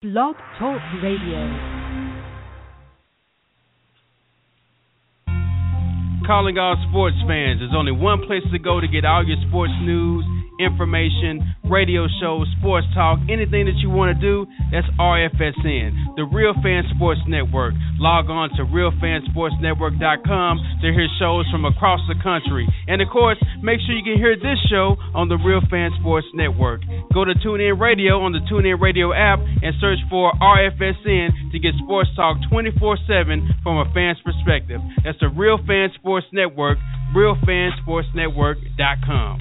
Blog Talk Radio. Calling all sports fans. There's only one place to go to get all your sports news information, radio shows, sports talk, anything that you want to do, that's RFSN, the Real Fan Sports Network. Log on to realfansportsnetwork.com to hear shows from across the country. And of course, make sure you can hear this show on the Real Fan Sports Network. Go to TuneIn Radio on the TuneIn Radio app and search for RFSN to get sports talk 24 7 from a fan's perspective. That's the Real Fan Sports Network, realfansportsnetwork.com.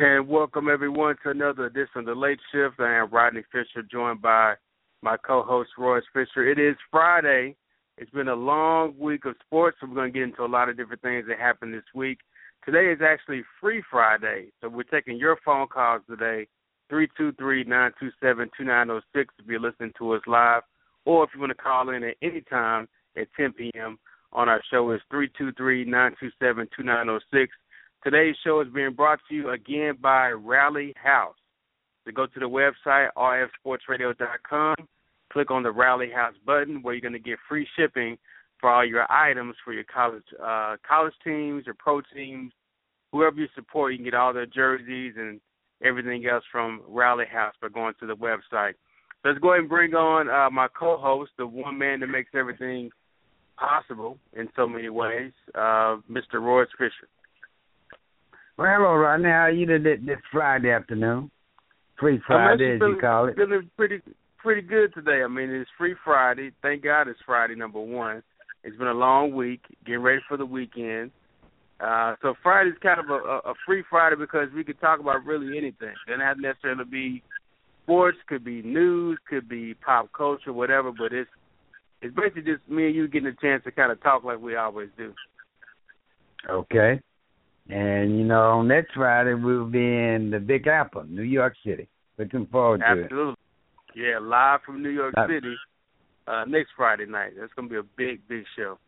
And welcome everyone to another edition of the Late Shift. I am Rodney Fisher, joined by my co-host Royce Fisher. It is Friday. It's been a long week of sports, so we're going to get into a lot of different things that happened this week. Today is actually Free Friday, so we're taking your phone calls today, three two three nine two seven two nine zero six if you're listening to us live, or if you want to call in at any time at 10 p.m. on our show is three two three nine two seven two nine zero six. Today's show is being brought to you again by Rally House. To go to the website rfsportsradio.com, click on the Rally House button where you're going to get free shipping for all your items for your college uh, college teams or pro teams, whoever you support. You can get all their jerseys and everything else from Rally House by going to the website. Let's go ahead and bring on uh, my co-host, the one man that makes everything possible in so many ways, uh, Mr. Royce Fisher. Well, hello, Rodney. How are you this, this Friday afternoon? Free Friday, as feeling, you call it. Feeling pretty, pretty good today. I mean, it's Free Friday. Thank God it's Friday, number one. It's been a long week, getting ready for the weekend. Uh, so Friday's kind of a, a free Friday because we could talk about really anything. It doesn't have to necessarily be sports, could be news, could be pop culture, whatever. But it's it's basically just me and you getting a chance to kind of talk like we always do. Okay. And you know, on next Friday we'll be in the Big Apple, New York City. Looking forward to Absolutely. it. Absolutely. Yeah, live from New York City uh next Friday night. That's gonna be a big, big show.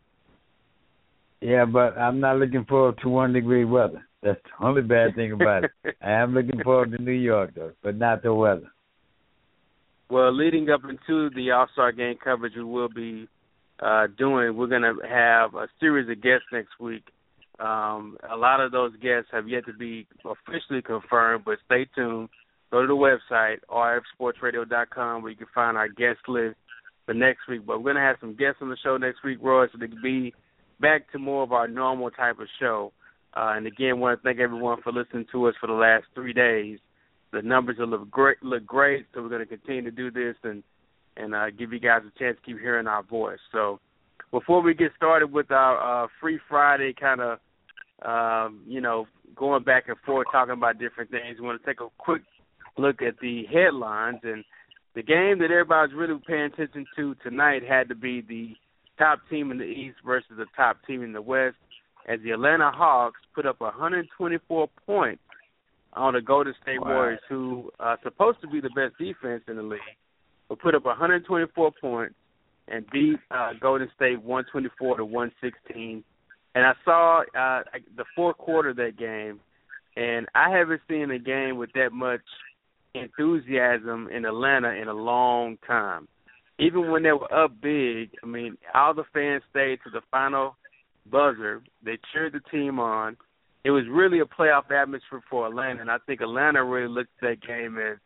Yeah, but I'm not looking forward to one degree weather. That's the only bad thing about it. I am looking forward to New York though, but not the weather. Well, leading up into the All Star game coverage we will be uh doing, we're gonna have a series of guests next week um, a lot of those guests have yet to be officially confirmed, but stay tuned. Go to the website, rfsportsradio.com, where you can find our guest list for next week. But we're going to have some guests on the show next week, Roy, so they can be back to more of our normal type of show. Uh, and again, want to thank everyone for listening to us for the last three days. The numbers look great, look great, so we're going to continue to do this and and uh, give you guys a chance to keep hearing our voice. So, before we get started with our uh, Free Friday kind of um, you know, going back and forth talking about different things. We want to take a quick look at the headlines and the game that everybody's really paying attention to tonight had to be the top team in the East versus the top team in the West, as the Atlanta Hawks put up 124 points on the Golden State wow. Warriors, who are supposed to be the best defense in the league, but put up 124 points and beat uh, Golden State 124 to 116 and I saw uh the fourth quarter of that game, and I haven't seen a game with that much enthusiasm in Atlanta in a long time. Even when they were up big, I mean, all the fans stayed to the final buzzer. They cheered the team on. It was really a playoff atmosphere for Atlanta, and I think Atlanta really looked at that game as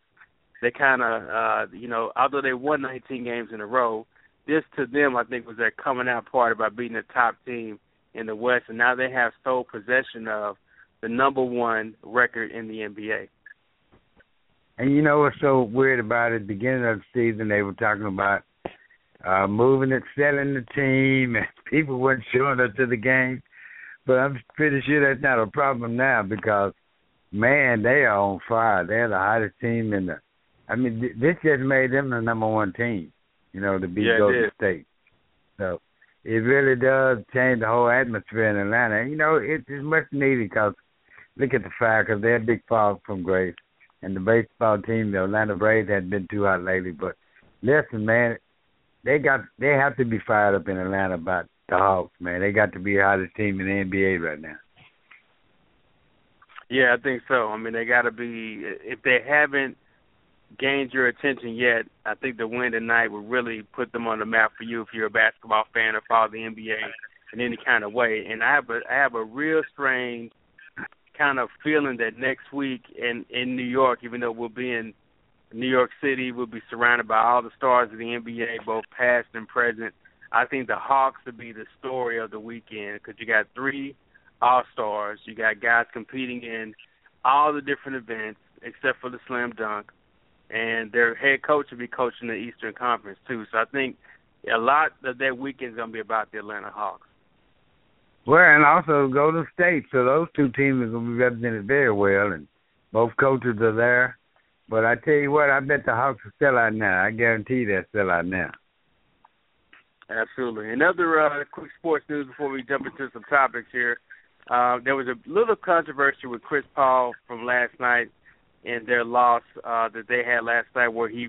they kind of, uh, you know, although they won 19 games in a row, this to them I think was their coming out party by beating the top team in the West, and now they have sole possession of the number one record in the NBA. And you know what's so weird about it? Beginning of the season, they were talking about uh moving and selling the team, and people weren't showing up to the game. But I'm pretty sure that's not a problem now because, man, they are on fire. They're the hottest team in the I mean, th- this just made them the number one team. You know, to beat yeah, Golden State. So it really does change the whole atmosphere in Atlanta. You know, it's much needed because look at the fire because they're a big fall from grace, and the baseball team, the Atlanta Braves, hadn't been too hot lately. But listen, man, they got they have to be fired up in Atlanta about the Hawks, man. They got to be the hottest team in the NBA right now. Yeah, I think so. I mean, they got to be. If they haven't gained your attention yet, I think the win tonight would really put them on the map for you if you're a basketball fan or follow the NBA in any kind of way. And I have a I have a real strange kind of feeling that next week in in New York, even though we'll be in New York City, we'll be surrounded by all the stars of the NBA, both past and present. I think the Hawks will be the story of the weekend because you got three All Stars, you got guys competing in all the different events except for the slam dunk, and their head coach will be coaching the Eastern Conference too. So I think a lot of that weekend is going to be about the Atlanta Hawks. Well, and also Golden State. So those two teams are going to be represented very well, and both coaches are there. But I tell you what, I bet the Hawks will sell out now. I guarantee they'll sell out now. Absolutely. Another uh, quick sports news before we jump into some topics here. Uh, there was a little controversy with Chris Paul from last night and their loss uh, that they had last night, where he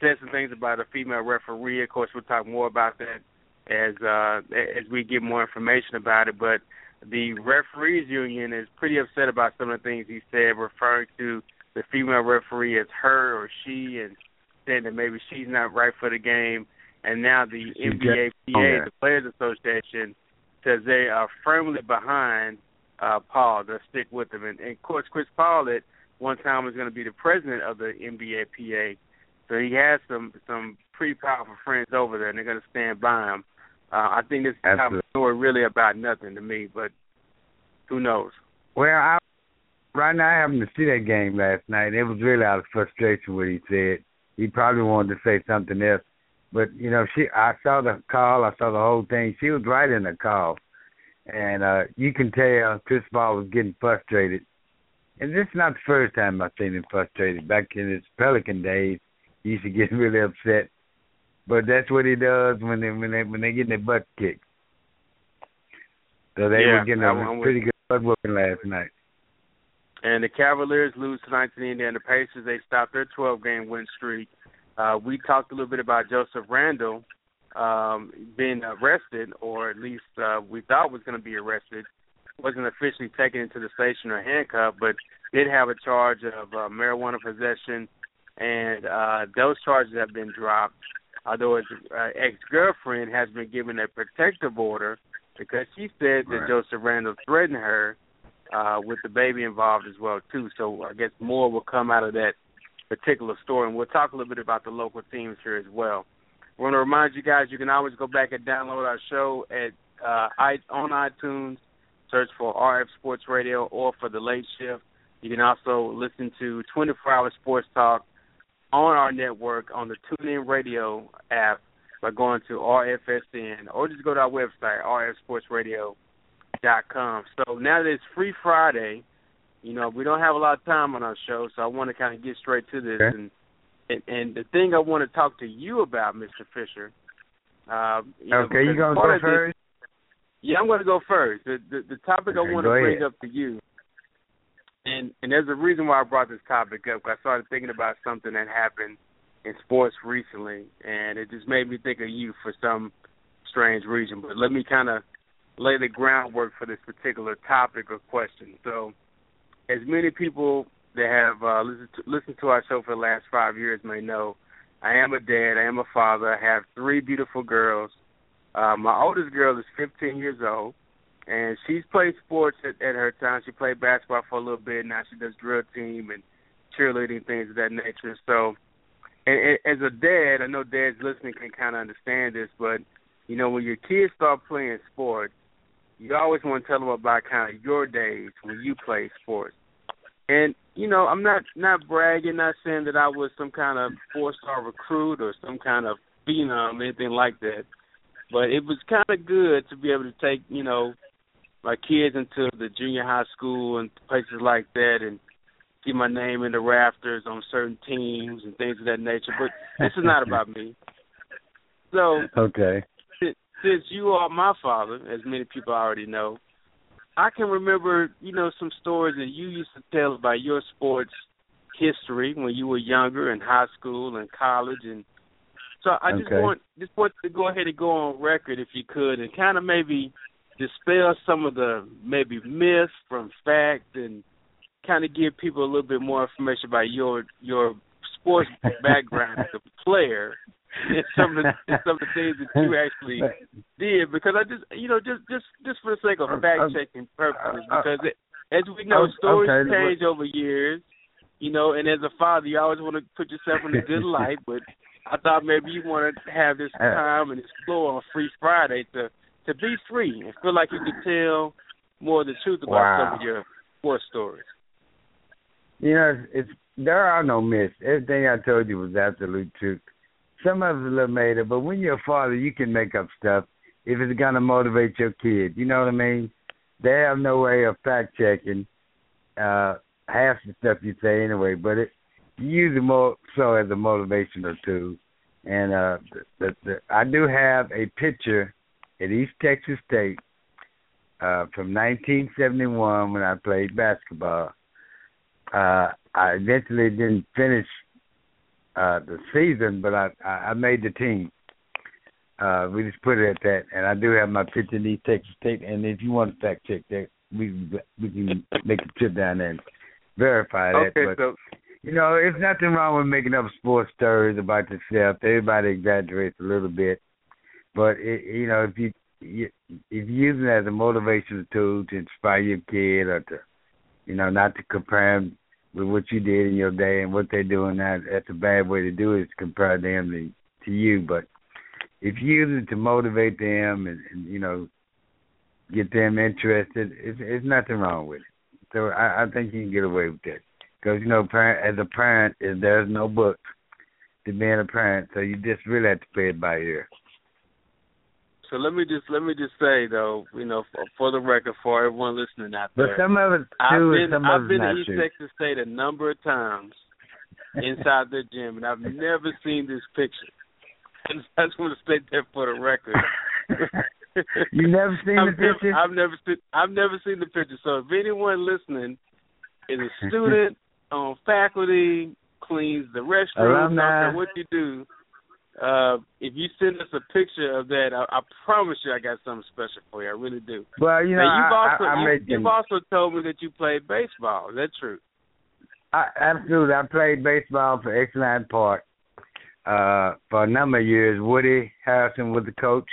said some things about a female referee. Of course, we'll talk more about that as uh, as we get more information about it. But the referees union is pretty upset about some of the things he said, referring to the female referee as her or she, and saying that maybe she's not right for the game. And now the NBA PA, the Players Association, says they are firmly behind uh, Paul. They'll stick with him. And, and of course, Chris Paul at one time was going to be the president of the NBA PA, so he has some some pretty powerful friends over there, and they're going to stand by him. Uh, I think this is kind of a story really about nothing to me, but who knows? Well, I right now I happened to see that game last night. It was really out of frustration what he said. He probably wanted to say something else, but you know, she. I saw the call. I saw the whole thing. She was right in the call, and uh you can tell Chris Paul was getting frustrated. And this is not the first time I've seen him frustrated. Back in his Pelican days, he used to get really upset. But that's what he does when they when they when they get their butt kicked. So they yeah, were getting a pretty good butt whooping last night. And the Cavaliers lose tonight to the Indiana Pacers. They stopped their 12 game win streak. Uh, we talked a little bit about Joseph Randle um, being arrested, or at least uh, we thought was going to be arrested. Wasn't officially taken into the station or handcuffed, but did have a charge of uh, marijuana possession, and uh, those charges have been dropped. Although his uh, ex-girlfriend has been given a protective order because she said that Right. Joseph Randle threatened her uh, with the baby involved as well too. So I guess more will come out of that particular story, and we'll talk a little bit about the local teams here as well. I want to remind you guys you can always go back and download our show at uh, on iTunes. Search for RF Sports Radio or for the Late Shift. You can also listen to 24-hour sports talk on our network on the TuneIn Radio app by going to RFSN or just go to our website rfsportsradio.com. So now that it's Free Friday, you know we don't have a lot of time on our show, so I want to kind of get straight to this. Okay. And, and and the thing I want to talk to you about, Mr. Fisher. Uh, you know, okay, you gonna part go first? Yeah, I'm going to go first. The the, the topic Okay, I want to bring ahead. up to you, and and there's a reason why I brought this topic up. I started thinking about something that happened in sports recently, and it just made me think of you for some strange reason. But let me kind of lay the groundwork for this particular topic or question. So, as many people that have uh, listened to, listened to our show for the last five years may know, I am a dad. I am a father. I have three beautiful girls. Uh, my oldest girl is 15 years old, and she's played sports at, at her time. She played basketball for a little bit. Now she does drill team and cheerleading things of that nature. So, and, and as a dad, I know dads listening can kind of understand this, but you know when your kids start playing sports, you always want to tell them about kind of your days when you played sports. And you know, I'm not not bragging, not saying that I was some kind of four star recruit or some kind of phenom, anything like that. But it was kind of good to be able to take, you know, my kids into the junior high school and places like that, and see my name in the rafters on certain teams and things of that nature. But this is not about me. So okay, since you are my father, as many people already know, I can remember, you know, some stories that you used to tell about your sports history when you were younger in high school and college and so I just okay. want just want to go ahead and go on record if you could and kind of maybe dispel some of the maybe myths from fact and kind of give people a little bit more information about your your sports background as a player and some of the, and some of the things that you actually did because I just you know just just just for the sake of fact checking purposes because it, as we know stories okay. change over years you know and as a father you always want to put yourself in a good light but I thought maybe you want to have this time and explore on Free Friday to to be free and feel like you could tell more of the truth about Wow. some of your sports stories. You know, it's, it's there are no myths. Everything I told you was absolute truth. Some of it's a little made up, but when you're a father, you can make up stuff if it's gonna motivate your kid. You know what I mean? They have no way of fact checking uh half the stuff you say anyway, but it use it more so as a motivational tool. And uh the, the, the I do have a picture at East Texas State uh from 1971 when I played basketball uh I eventually didn't finish uh the season but I I, I made the team. Uh we just put it at that and I do have my picture in East Texas State and if you want to fact check that we we can make a trip down there and verify that. Okay, but so you know, there's nothing wrong with making up sports stories about yourself. Everybody exaggerates a little bit, but it, you know, if you, you if you use it as a motivational tool to inspire your kid or to, you know, not to compare them with what you did in your day and what they're doing now, that's a bad way to do it. Is compare them to, to you. But if you use it to motivate them and, and you know, get them interested, it's, it's nothing wrong with it. So I, I think you can get away with that. Because you know, parent as a parent, is there's no book to being a parent, so you just really have to play it by ear. so let me just let me just say though, you know, for, for the record, for everyone listening out there, But some of it's I've true, been and some I've been to East true. Texas State a number of times inside the gym, and I've never seen this picture. And I just want to state that for the record. you never seen I've the picture? I've never seen I've never seen the picture. So if anyone listening is a student on faculty, cleans the restroom, Alumni. what you do, uh, if you send us a picture of that, I, I promise you I got something special for you. I really do. well, you know, now you've I, also I, you, you've also told me that you played baseball. Is that true? I, absolutely. I played baseball for Exline Park uh, for a number of years. Woody Harrison was the coach,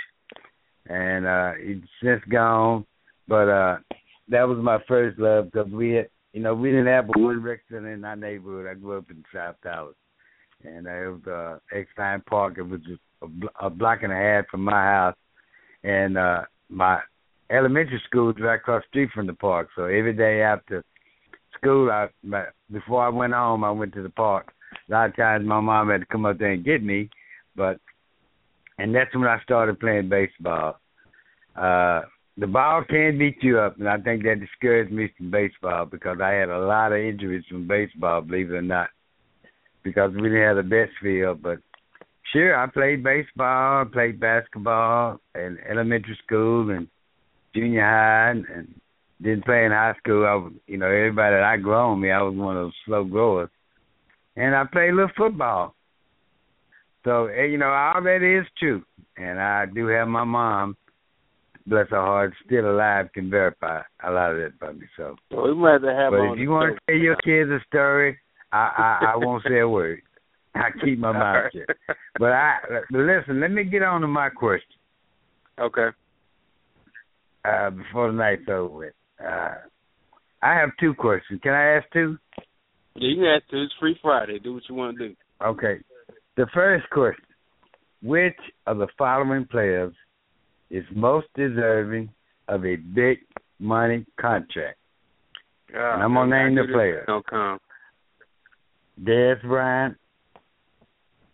and uh, he's since gone. But uh, that was my first love because we had, you know, we didn't have a Wood Rexton in our neighborhood. I grew up in South Dallas, and it was uh, Exline Park. It was just a, bl- a block and a half from my house, and uh, my elementary school was right across the street from the park. So every day after school, I my, before I went home, I went to the park. A lot of times, my mom had to come up there and get me, but and that's when I started playing baseball. Uh, the ball can beat you up, and I think that discouraged me from baseball because I had a lot of injuries from baseball, believe it or not, because we didn't have the best field. But sure, I played baseball, I played basketball in elementary school and junior high, and, and didn't play in high school. I was, you know, everybody that I grew on me, I was one of those slow growers, and I played a little football. So, eh, you know, all that is true, and I do have my mom, bless her heart, still alive, can verify a lot of that me. So, Well, we might have to have but if you want to tell your kids a story, I I, I won't say a word. I keep my mouth shut. But I but listen. Let me get on to my question okay. uh, before the night's over with. Uh, I have two questions. Can I ask two? Yeah, you can ask two. It's free Friday. Do what you want to do. Okay. The first question: Which of the following players is most deserving of a big money contract? And I'm gonna name the players. was gonna come. Dez Bryant,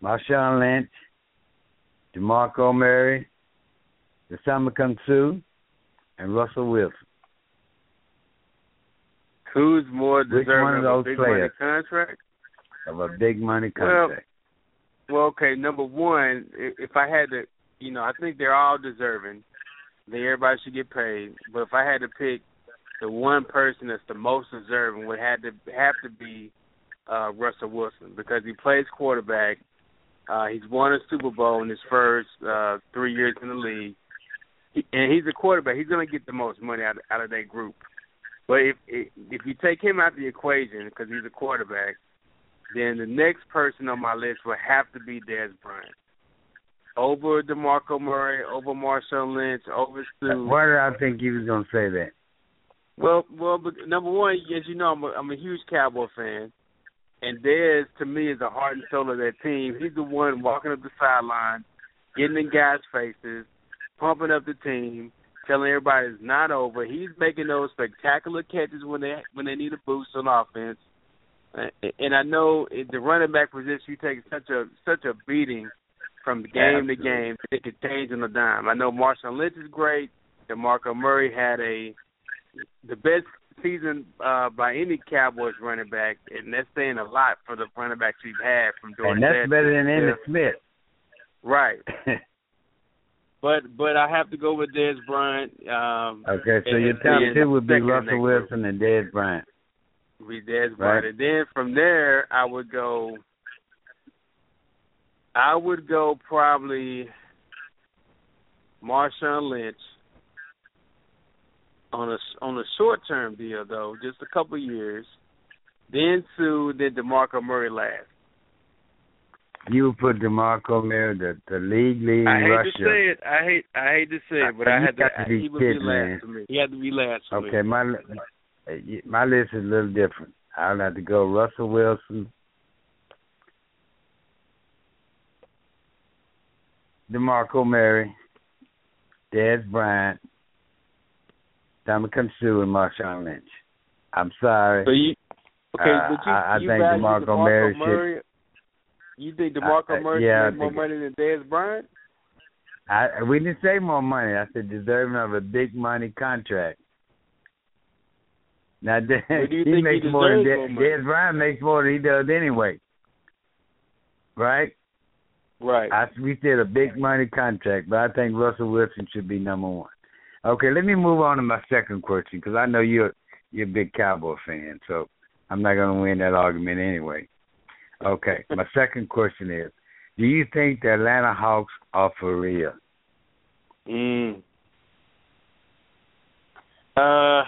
Marshawn Lynch, DeMarco Murray, Desama Suh, and Russell Wilson. Who's more deserving of of, a big money contract? Of a big money Well, contract. Well, okay. Number one, if I had to, you know, I think they're all deserving. Then everybody should get paid. But if I had to pick the one person that's the most deserving, would have to have to be uh, Russell Wilson because he plays quarterback. Uh, he's won a Super Bowl in his first uh, three years in the league, and he's a quarterback. He's going to get the most money out of, out of that group. But if if if you take him out of the equation because he's a quarterback, then the next person on my list would have to be Dez Bryant. Over DeMarco Murray, over Marshawn Lynch, over Stu. Why did I think you was gonna say that? Well, well, but number one, as you know, I'm a, I'm a huge Cowboy fan, and Dez to me is the heart and soul of that team. He's the one walking up the sideline, getting in guys' faces, pumping up the team, telling everybody it's not over. He's making those spectacular catches when they when they need a boost on offense. And I know the running back position, you take such a such a beating from game to game. It could change on a dime. I know Marshawn Lynch is great. DeMarco Murray had a the best season uh, by any Cowboys running back, and that's saying a lot for the running backs we've had from Jordan. and that's Stetson. better than Yeah. Emmitt Smith. Right, but but I have to go with Dez Bryant. Um, okay, so your top two would be Russell. Wilson and Dez Bryant. be Dez Right. Bryant, and then from there I would go. I would go probably Marshawn Lynch on a on a short term deal though, just a couple years. Then Suh, then DeMarco Murray last. You would put DeMarco Murray, the the league leading I hate rusher. to say it. I hate I hate to say it, but Uh, I had to. to be he would be last man. He had to be last for me. Okay, my my list is a little different. I'd have to go Russell Wilson, DeMarco Murray, Dez Bryant, Ndamukong Suh, and Marshawn Lynch. I'm sorry. So you okay? Uh, but you, I- I you think DeMarco DeMarco Murray should- You think DeMarco I- I- Murray yeah, I should make more money than Dez Bryant? I we didn't say more money. I said deserving of a big money contract. Now Dez, Well, do you he think he makes more than deserves more Dez Bryant makes more than he does anyway. Right? Right. I we said a big money contract, but I think Russell Wilson should be number one. Okay, let me move on to my second question because I know you're you're a big Cowboy fan, so I'm not going to win that argument anyway. Okay, my second question is: Do you think the Atlanta Hawks are for real? Mm. Uh,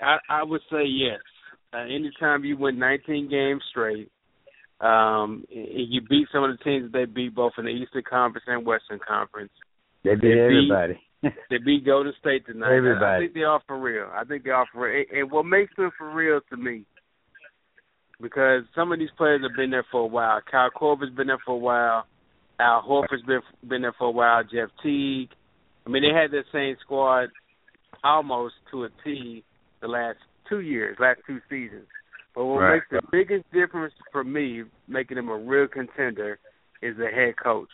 I I would say yes. Uh, anytime you win 19 games straight, um, you beat some of the teams that they beat both in the Eastern Conference and Western Conference. They beat They beat- everybody. They beat Golden State tonight. I- I think they are for real. I think they are for real. And- And what makes them for real to me, because some of these players have been there for a while. Kyle Korver's been there for a while. Al Horford's been been there for a while. Jeff Teague. I mean, they had that same squad almost to a T the last two years, last two seasons. But what Right. makes the biggest difference for me, making them a real contender, is the head coach.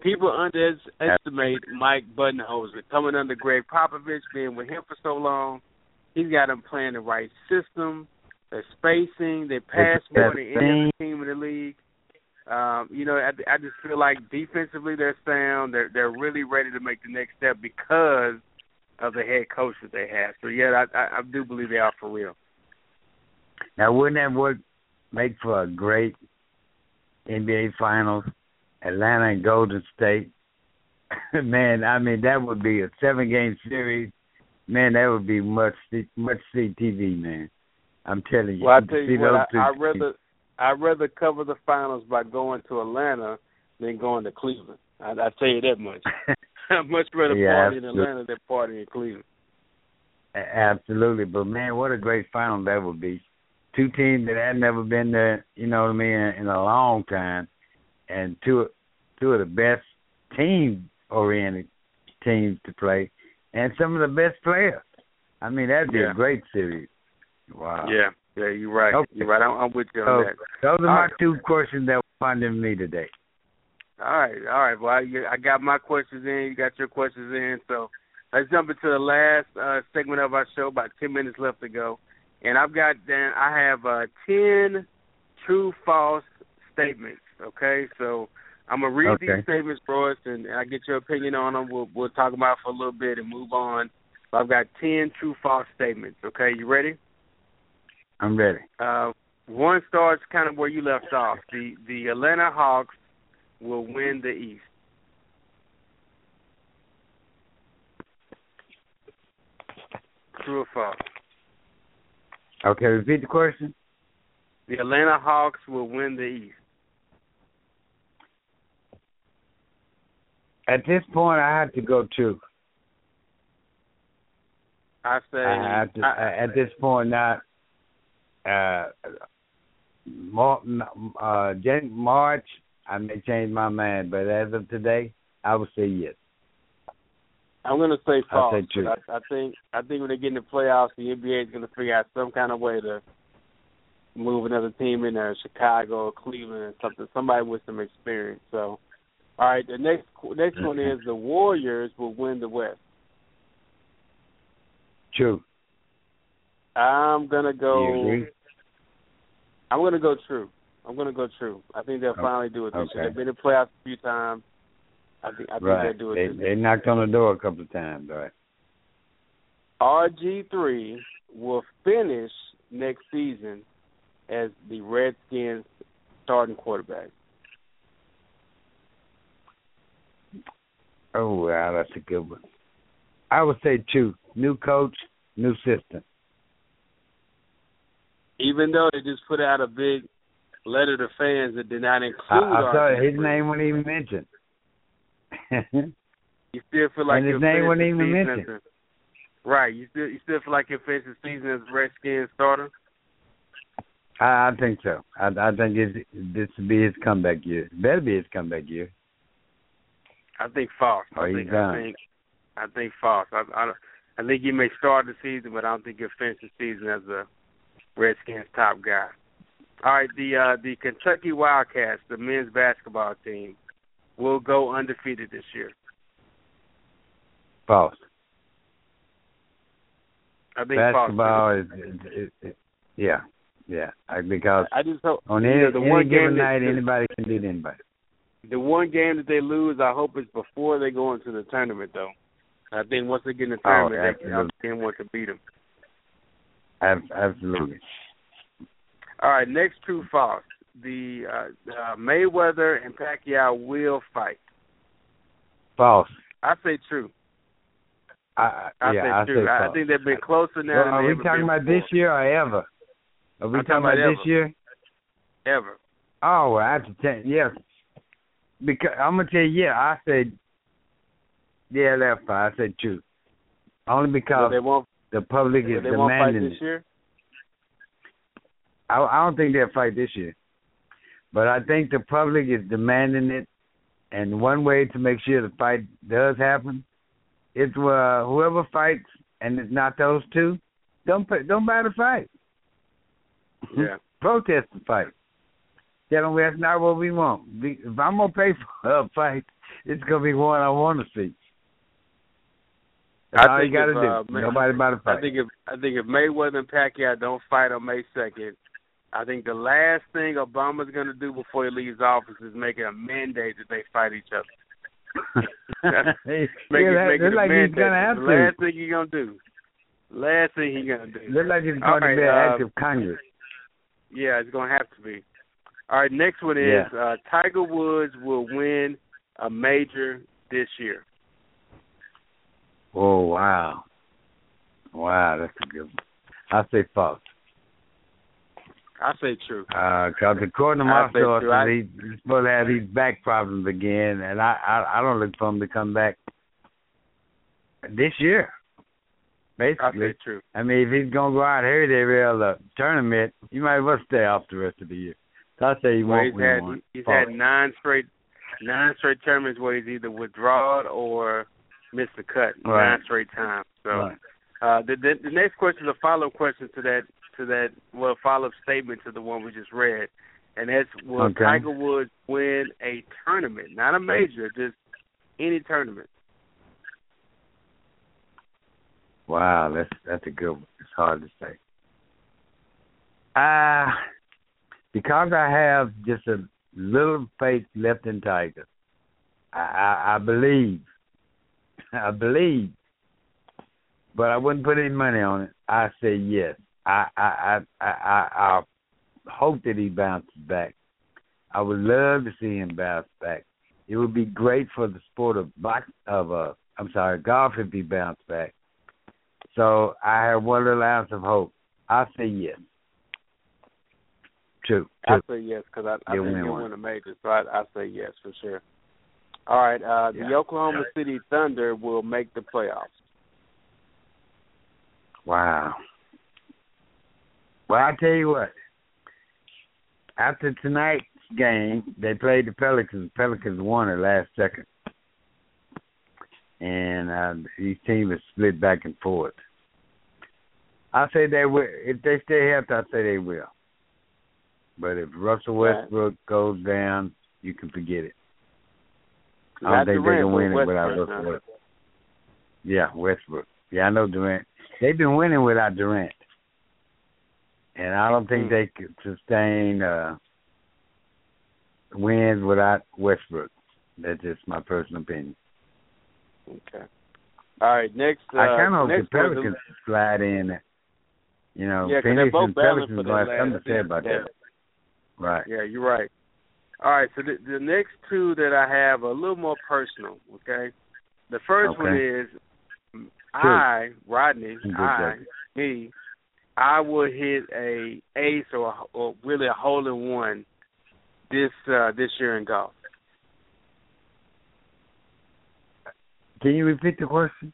People underestimate Mike Budenholzer coming under Gregg Popovich, being with him for so long. He's got them playing the right system, their spacing, they pass more than any other team in the league. Um, you know, I, I just feel like defensively they're sound. They're they're really ready to make the next step because of the head coach that they have. So yeah, I I, I do believe they are for real. Now, wouldn't that work make for a great NBA Finals? Atlanta and Golden State. Man, I mean that would be a seven game series. Man, that would be much much see TV, man. I'm telling you. Well, I tell you what, I, I'd rather I'd rather cover the finals by going to Atlanta than going to Cleveland. I, I tell you that much. I'd much rather Yeah, party in. Atlanta than party in Cleveland. Absolutely, but man, what a great final that would be. Two teams that had never been there, you know what I mean, in, in a long time, and two two of the best team oriented teams to play, and some of the best players. I mean, that'd be Yeah. a great series. Wow. Yeah, yeah, you're right. Okay. You're right. I'm, I'm with you So on that. those are All my right. two questions that were funding me today. All right, all right. Well, I, I got my questions in. You got your questions in. So let's jump into the last uh, segment of our show. About ten minutes left to go, and I've got then I have uh, ten true false statements. Okay, so I'm gonna read Okay. these statements for us, and I get your opinion on them. We'll we'll talk about it for a little bit and move on. But I've got ten true false statements. Okay, you ready? I'm ready. Uh, one starts kind of where you left off. The the Atlanta Hawks will win the East. True or false? Okay, repeat the question. The Atlanta Hawks will win the East. At this point, I have to go two. I say I have to, I- at this point now. Uh, uh, March, I may change my mind, but as of today, I would say yes. I'm gonna say false. say true. but I, I think I think when they get in the playoffs, the NBA is gonna figure out some kind of way to move another team in there, Chicago or Cleveland or something. Somebody with some experience. So, all right, the next next one is the Warriors will win the West. True. I'm gonna go. I'm gonna go true. I'm gonna go true. I think they'll Okay. finally do it this year. They've been in the playoffs a few times. I think I think right. they'll do it They, they knocked on the door a couple of times, right? RG3 will finish next season as the Redskins starting quarterback. Oh, wow, that's a good one. I would say two. New coach, new system. Even though they just put out a big letter to fans that did not include I, I his name wasn't even mentioned. You still feel like and his name wasn't even season mentioned. as a, right. You still you still feel like finish the season as Redskins starter. I, I think so. I, I think it's, this will be his comeback year. Better be his comeback year. I think false. Oh, I think done. I think I think false. I, I I think he may start the season, but I don't think he'll finish the season as a Redskins top guy. All right, the uh, the Kentucky Wildcats, the men's basketball team, will go undefeated this year. False. I think Basketball false. is, is, is, is yeah, yeah. I, because I just hope on you any, know, the any one given game that- night, anybody can beat anybody. the one game that they lose, I hope is before they go into the tournament, though. I think once they get in the Oh, tournament, they can want to beat them. Absolutely. All right, next true false. The uh, uh, Mayweather and Pacquiao will fight. False. I say true. I, I yeah, say I true. say I, I think they've been closer now Well, than are we talking about before. this year or ever? Are we I'm talking about about this year? Ever. Oh, well, I have to tell yes. Because I'm gonna tell you, yeah, I said, yeah, that's fine. I said true. Only because they won't. the public is they won't fight demanding this it. year. I, I don't think they'll fight this year, but I think the public is demanding it, and one way to make sure the fight does happen is uh, whoever fights, and it's not those two, don't pay, don't buy the fight. Yeah. Protest the fight. Tell them that's not what we want. If I'm gonna pay for a fight, it's gonna be one I want to see. That's I all you got to do. uh, Nobody buy the fight. I think if I think if Mayweather and Pacquiao don't fight on May second, I think the last thing Obama's going to do before he leaves office is make it a mandate that they fight each other. Make yeah, it, that- make it a like mandate. he's have the to. last thing he's gonna do. Last thing he's gonna do. Look like it's All going to be an uh, act of Congress. Yeah, it's gonna have to be. All right, next one is uh, Tiger Woods will win a major this year. Oh wow, wow, that's a good one. I say false. I say true. Because according to I my sources, I- he's supposed to have these back problems again, and I, I I don't look for him to come back this year. I Basically, say true. I mean, if he's gonna go out here every other tournament, you might as well stay off the rest of the year. So I say he Well, won't he's had he's had nine straight nine straight tournaments where he's either withdrawn or missed the cut Right. nine straight times. So Right. uh, the, the the next question is a follow up question to that to that well follow up statement to the one we just read, and that's will Okay. Tiger Woods win a tournament, not a major, just any tournament. Wow, that's that's a good one. It's hard to say. Uh because I have just a little faith left in Tiger. I, I, I believe. I believe. But I wouldn't put any money on it. I say yes. I I I I, I, hope that he bounces back. I would love to see him bounce back. It would be great for the sport of box of uh I'm sorry, golf if he bounced back. So I have one little ounce of hope. I say yes. True. I say yes because I, I think he'll win a major. So I, I say yes for sure. All right. Uh, the Yeah. Oklahoma City Thunder will make the playoffs. Wow. Well, I tell you what. After tonight's game, they played the Pelicans. Pelicans won it last second, and uh, these teams are split back and forth. I say they will. If they stay healthy, I say they will. But if Russell Right. Westbrook goes down, you can forget it. I don't think they Durant, can but win it without Westbrook, Russell? Westbrook. Yeah, Westbrook. Yeah, I know Durant. They've been winning without Durant, and I don't think they could sustain uh wins without Westbrook. That's just my personal opinion. Okay. All right. Next. Uh, I kind of hope the Pelicans slide in. You know, Yeah, Phoenix both and Pelicans for have something to say about Yeah. that. Right. Yeah, you're right. All right, so the, the next two that I have are a little more personal. Okay, the first one is I, Rodney, I, me, I will hit a ace or, a- or really a hole in one this uh, this year in golf. Can you repeat the question?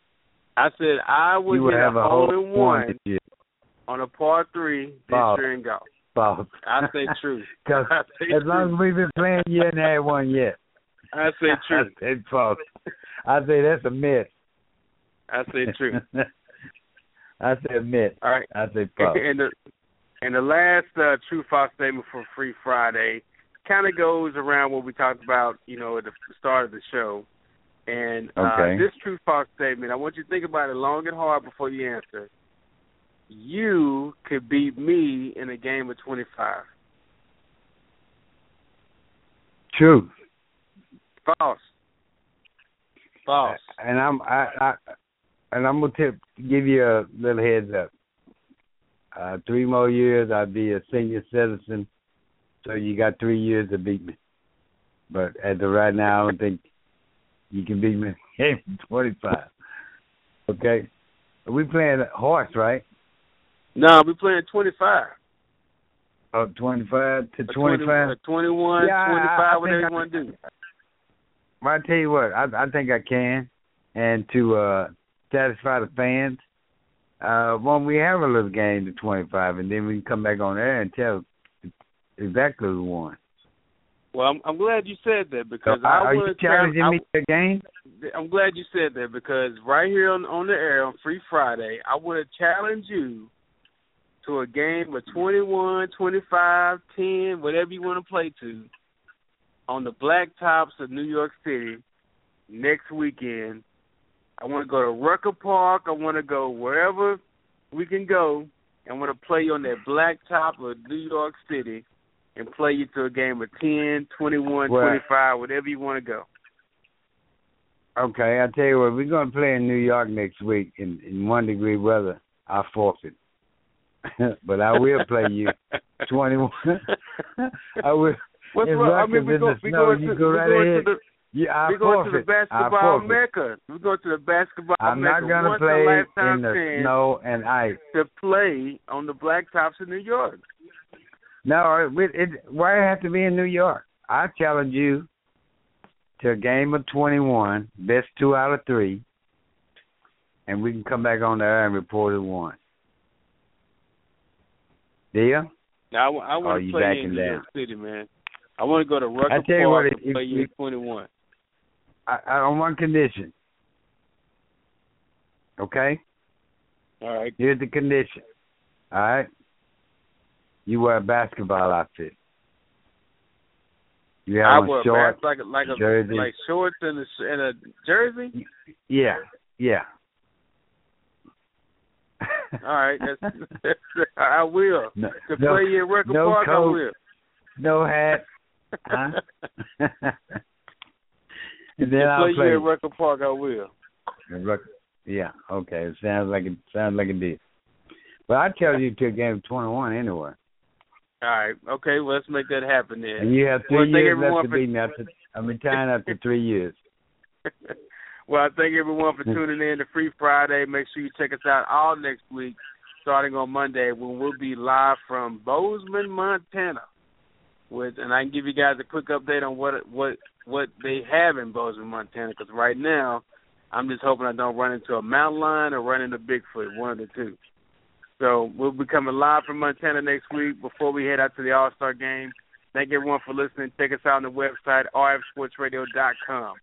I said I would you will hit have a hole in one one on a par three this False. year in golf. False. I say true. 'Cause I say as long as we've been playing, you haven't had one yet. I say true. I say false. I say that's a myth. I say true. I say a myth. All right. I say false. and the and the last uh, true false statement for Free Friday kind of goes around what we talked about, you know, at the start of the show. And uh, Okay. this true false statement, I want you to think about it long and hard before you answer. You could beat me in a game of twenty five. True. False. False. And I'm I, I and I'm gonna tip, give you a little heads up. Uh, three more years, I'd be a senior citizen. So you got three years to beat me. But as of right now, I don't think you can beat me in 25. Okay, we playing horse, right? No, we playing twenty five. Oh, 25 to 25. uh, 21, Yeah, 25, I whatever you want to do. Well, I tell you what, I, I think I can, and to uh satisfy the fans, uh, when we have a little game to 25, and then we can come back on air and tell exactly who won. Well, I'm, I'm glad you said that because are, I are you challenging I, me to a game? I'm glad you said that because right here on, on the air on Free Friday, I would have challenged you to a game of 21, 25, 10, whatever you want to play to, on the blacktops of New York City next weekend. I want to go to Rucker Park. I want to go wherever we can go. I want to play you on that blacktop of New York City and play you to a game of 10, 21, Well- 25, whatever you want to go. Okay, I'll tell you what, we're gonna play in New York next week in, in one degree weather. I forfeit, but I will play you 21. I will. What's wrong? I mean, we go, we snow. going You to, go we right going ahead. to the Yeah, I we going to the. I basketball forfeit. mecca. We go to the basketball I'm mecca not gonna play in the chance snow and ice. to play on the blacktops of New York. No, it, it, why it have to be in New York? I challenge you to a game of 21, best two out of three, and we can come back on the air and report it won. Deal? Now I, I want you to play in New down. York City, man. I want to go to Rucker I tell you Park what, and if- play you if- in 21. I, I, on one condition. Okay? All right. Here's the condition. All right? You wear a basketball outfit. You have I on wear a shorts. like a like a jersey. like shorts and a and a jersey. Yeah, yeah. All right, that's, that's, I will. No, to no, play you at Rucker no Park, I coat. will. no hat. Huh? and then I'll play play. you at Rucker Park, I will. Yeah, okay. It sounds like it sounds like it did. But I tell you to game twenty one anyway. All right, okay. Well, let's make that happen then. And you have three Well, years left to for- me I'm retiring after three years. well, I thank everyone for tuning in to Free Friday. Make sure you check us out all next week, starting on Monday, when we'll be live from Bozeman, Montana. With and I can give you guys a quick update on what what what they have in Bozeman, Montana. Because right now, I'm just hoping I don't run into a mountain lion or run into Bigfoot, one of the two. So we'll be coming live from Montana next week before we head out to the All Star game. Thank everyone for listening. Check us out on the website, rfsportsradio.com.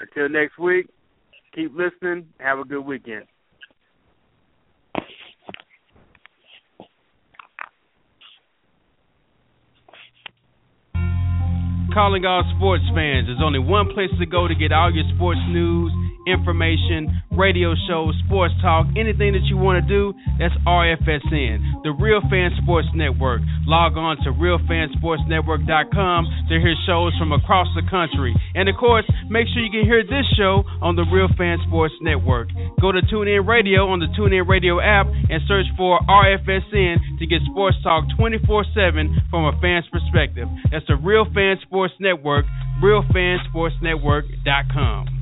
Until next week, keep listening. Have a good weekend. Calling all sports fans. There's only one place to go to get all your sports news, information, radio shows, sports talk, anything that you want to do. That's RFSN, the Real Fan Sports Network. Log on to RealFanSportsNetwork.com to hear shows from across the country. And of course, make sure you can hear this show on the Real Fan Sports Network. Go to TuneIn Radio on the TuneIn Radio app and search for RFSN to get sports talk 24 7 from a fan's perspective. That's the Real Fan Sports Network, RealFanSportsNetwork.com.